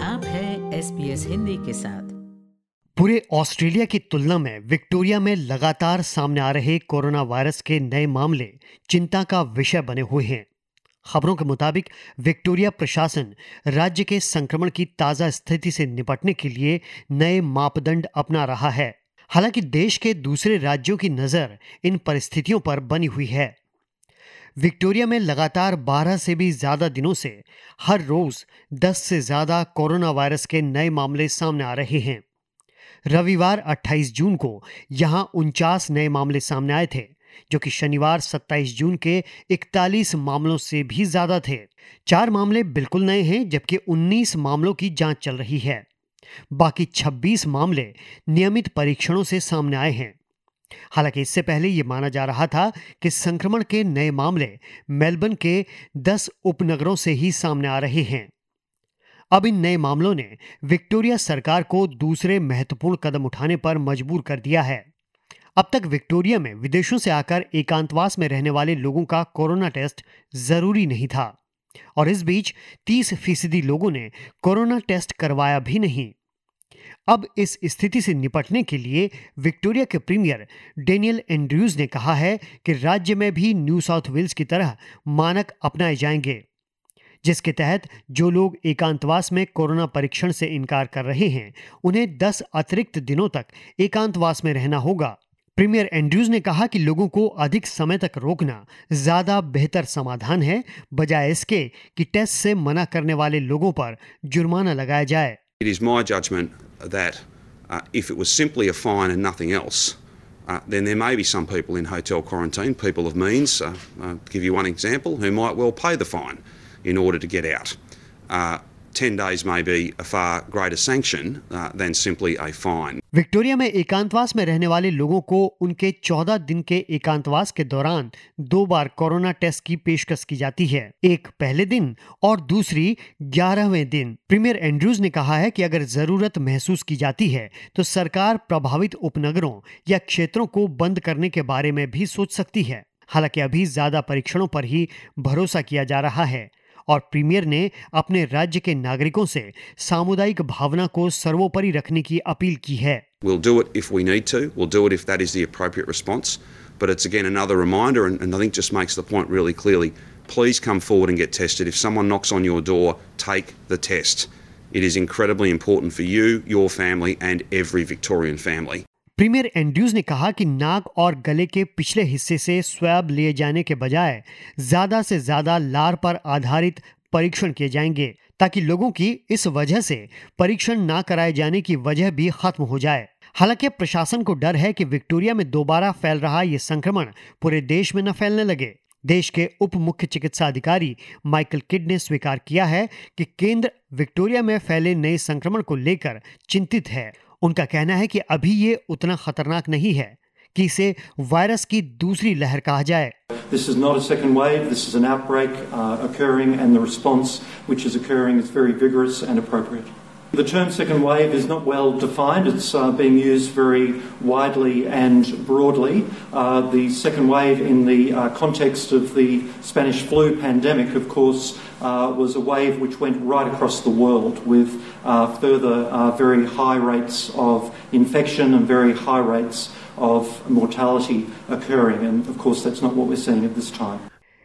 आप हैं S P S Hindi के साथ। पूरे ऑस्ट्रेलिया की तुलना में विक्टोरिया में लगातार सामने आ रहे कोरोना वायरस के नए मामले चिंता का विषय बने हुए हैं। खबरों के मुताबिक विक्टोरिया प्रशासन राज्य के संक्रमण की ताज़ा स्थिति से निपटने के लिए नए मापदंड अपना रहा है। हालाँकि देश के दूसरे राज्यों की नज़र इन परिस्थितियों पर बनी हुई है। विक्टोरिया में लगातार 12 से भी ज़्यादा दिनों से हर रोज 10 से ज़्यादा कोरोना वायरस के नए मामले सामने आ रहे हैं। रविवार 28 जून को यहाँ उनचास नए मामले सामने आए थे, जो कि शनिवार 27 जून के 41 मामलों से भी ज़्यादा थे। चार मामले बिल्कुल नए हैं, जबकि 19 मामलों की जाँच चल रही है। बाकी 26 मामले नियमित परीक्षणों से सामने आए हैं। हालाँकि इससे पहले यह माना जा रहा था कि संक्रमण के नए मामले मेलबर्न के 10 उपनगरों से ही सामने आ रहे हैं। अब इन नए मामलों ने विक्टोरिया सरकार को दूसरे महत्वपूर्ण कदम उठाने पर मजबूर कर दिया है। अब तक विक्टोरिया में विदेशों से आकर एकांतवास में रहने वाले लोगों का कोरोना टेस्ट ज़रूरी नहीं था और इस बीच 30 फ़ीसदी लोगों ने कोरोना टेस्ट करवाया भी नहीं। अब इस स्थिति से निपटने के लिए विक्टोरिया के प्रीमियर डेनियल एंड्रयूज ने कहा है कि राज्य में भी न्यू साउथ वेल्स की तरह मानक अपनाए जाएँगे, जिसके तहत जो लोग एकांतवास में कोरोना परीक्षण से इनकार कर रहे हैं, उन्हें 10 अतिरिक्त दिनों तक एकांतवास में रहना होगा। प्रीमियर एंड्रयूज ने कहा कि लोगों को अधिक समय तक रोकना ज़्यादा बेहतर समाधान है, बजाय इसके कि टेस्ट से मना करने वाले लोगों पर जुर्माना लगाया जाए। It is my judgment that uh, if it was simply a fine and nothing else, uh, then there may be some people in hotel quarantine, people of means, uh, uh, give you one example, who might well pay the fine in order to get out. Uh, 10 days may be a far greater sanction uh, than simply a fine. Victoria में एकांतवास में रहने वाले लोगों को उनके 14 दिन के एकांतवास के दौरान दो बार कोरोना टेस्ट की पेशकश की जाती है। एक पहले दिन और दूसरी ग्यारहवें दिन। प्रीमियर एंड्रूज ने कहा है कि अगर ज़रूरत महसूस की जाती है तो सरकार प्रभावित उपनगरों या क्षेत्रों को बंद करने के बारे में भी सोच सकती है। हालाँकि अभी ज़्यादा परीक्षणों पर ही भरोसा किया जा रहा है। और प्रीमियर ने अपने राज्य के नागरिकों से सामुदायिक भावना को सर्वोपरि रखने की अपील की है We'll please come forward and get tested. If someone knocks on your door, take the test. It is incredibly important for you, your family, and every Victorian family. Premier Andrews ने कहा कि नाक और गले के पिछले हिस्से से स्वैब लिए जाने के बजाय ज़्यादा से ज़्यादा लार पर आधारित परीक्षण किए जाएँगे, ताकि लोगों की इस वजह से परीक्षण ना कराए जाने की वजह भी खत्म हो जाए। हालाँकि प्रशासन को डर है कि विक्टोरिया में दोबारा फैल रहा ये संक्रमण पूरे देश में न फैलने लगे। देश के उप मुख्य चिकित्सा अधिकारी माइकल किड ने स्वीकार किया है कि केंद्र विक्टोरिया में फैले नए संक्रमण को लेकर चिंतित है। उनका कहना है कि अभी ये उतना खतरनाक नहीं है कि इसे वायरस की दूसरी लहर कहा जाए This is not a second wave, this is an outbreak uh, occurring, and the response which is occurring is very vigorous and appropriate. The term second wave is not well defined. It's uh, being used very widely and broadly. Uh, the second wave, in the uh, context of the Spanish flu pandemic, of course, uh, was a wave which went right across the world with uh, further uh, very high rates of infection and very high rates of mortality occurring. And of course, that's not what we're seeing at this time.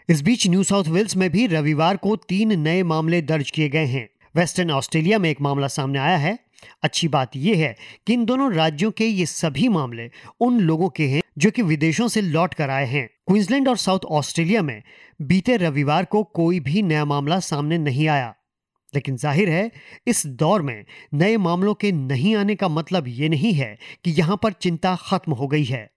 इस बीच new south Wales में भी रविवार को तीन नए मामले दर्ज किए गए हैं वेस्टर्न ऑस्ट्रेलिया में एक मामला सामने आया है। अच्छी बात यह है कि इन दोनों राज्यों के ये सभी मामले उन लोगों के हैं जो कि विदेशों से लौट कर आए हैं। क्वींसलैंड और साउथ ऑस्ट्रेलिया में बीते रविवार को कोई भी नया मामला सामने नहीं आया। लेकिन ज़ाहिर है, इस दौर में नए मामलों के नहीं आने का मतलब ये नहीं है कि यहाँ पर चिंता खत्म हो गई है।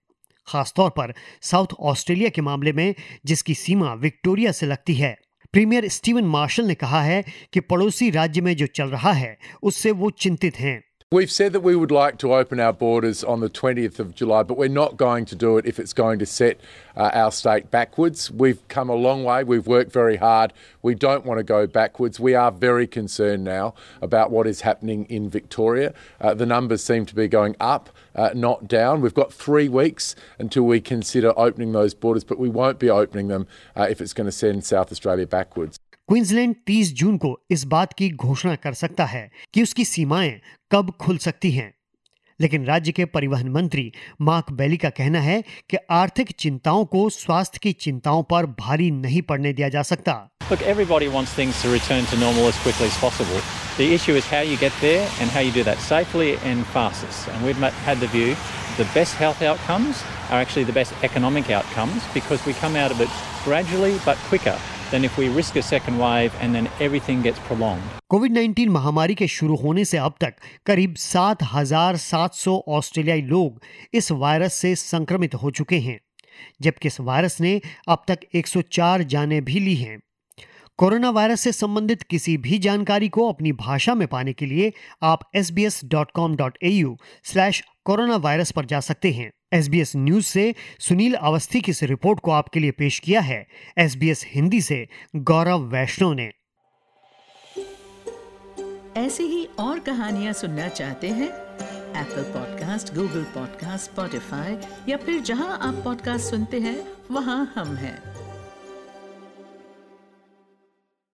खासतौर पर साउथ ऑस्ट्रेलिया के मामले में जिसकी सीमा विक्टोरिया से लगती है। प्रीमियर स्टीवन मार्शल ने कहा है कि पड़ोसी राज्य में जो चल रहा है, उससे वो चिंतित हैं। We've said that we would like to open our borders on the 20th of July, but we're not going to do it if it's going to set uh, our state backwards. We've come a long way. We've worked very hard. We don't want to go backwards. We are very concerned now about what is happening in Victoria. Uh, the numbers seem to be going up, uh, not down. We've got three weeks until we consider opening those borders, but we won't be opening them uh, if it's going to send South Australia backwards. Queensland 30 जून को इस बात की घोषणा कर सकता है कि उसकी सीमाएँ कब खुल सकती हैं लेकिन राज्य के परिवहन मंत्री मार्क बेली का कहना है कि आर्थिक चिंताओं को स्वास्थ्य की चिंताओं पर भारी नहीं पड़ने दिया जा सकता Look, everybody wants things to return to normal as quickly as possible. The issue is how you get there and how you do that safely and fastest. And we've had the view the best health outcomes are actually the best economic outcomes because we come out of it gradually but quicker than if we risk a second wave and then everything gets prolonged. Covid 19 महामारी के शुरू होने से अब तक करीब 7,700 ऑस्ट्रेलियाई लोग इस वायरस से संक्रमित हो चुके हैं जबकि इस वायरस ने अब तक 104 जानें भी ली हैं कोरोना वायरस से संबंधित किसी भी जानकारी को अपनी भाषा में पाने के लिए आप sbs.com.au स्लैश कोरोना वायरस पर जा सकते हैं। एस बी एस न्यूज़ से सुनील अवस्थी की इस रिपोर्ट को आपके लिए पेश किया है। एस बी एस हिंदी से गौरव वैष्णव ने। ऐसी ही और कहानियाँ सुनना चाहते हैं? Apple podcast Google podcast Spotify या फिर जहाँ आप पॉडकास्ट सुनते हैं, वहाँ हम हैं।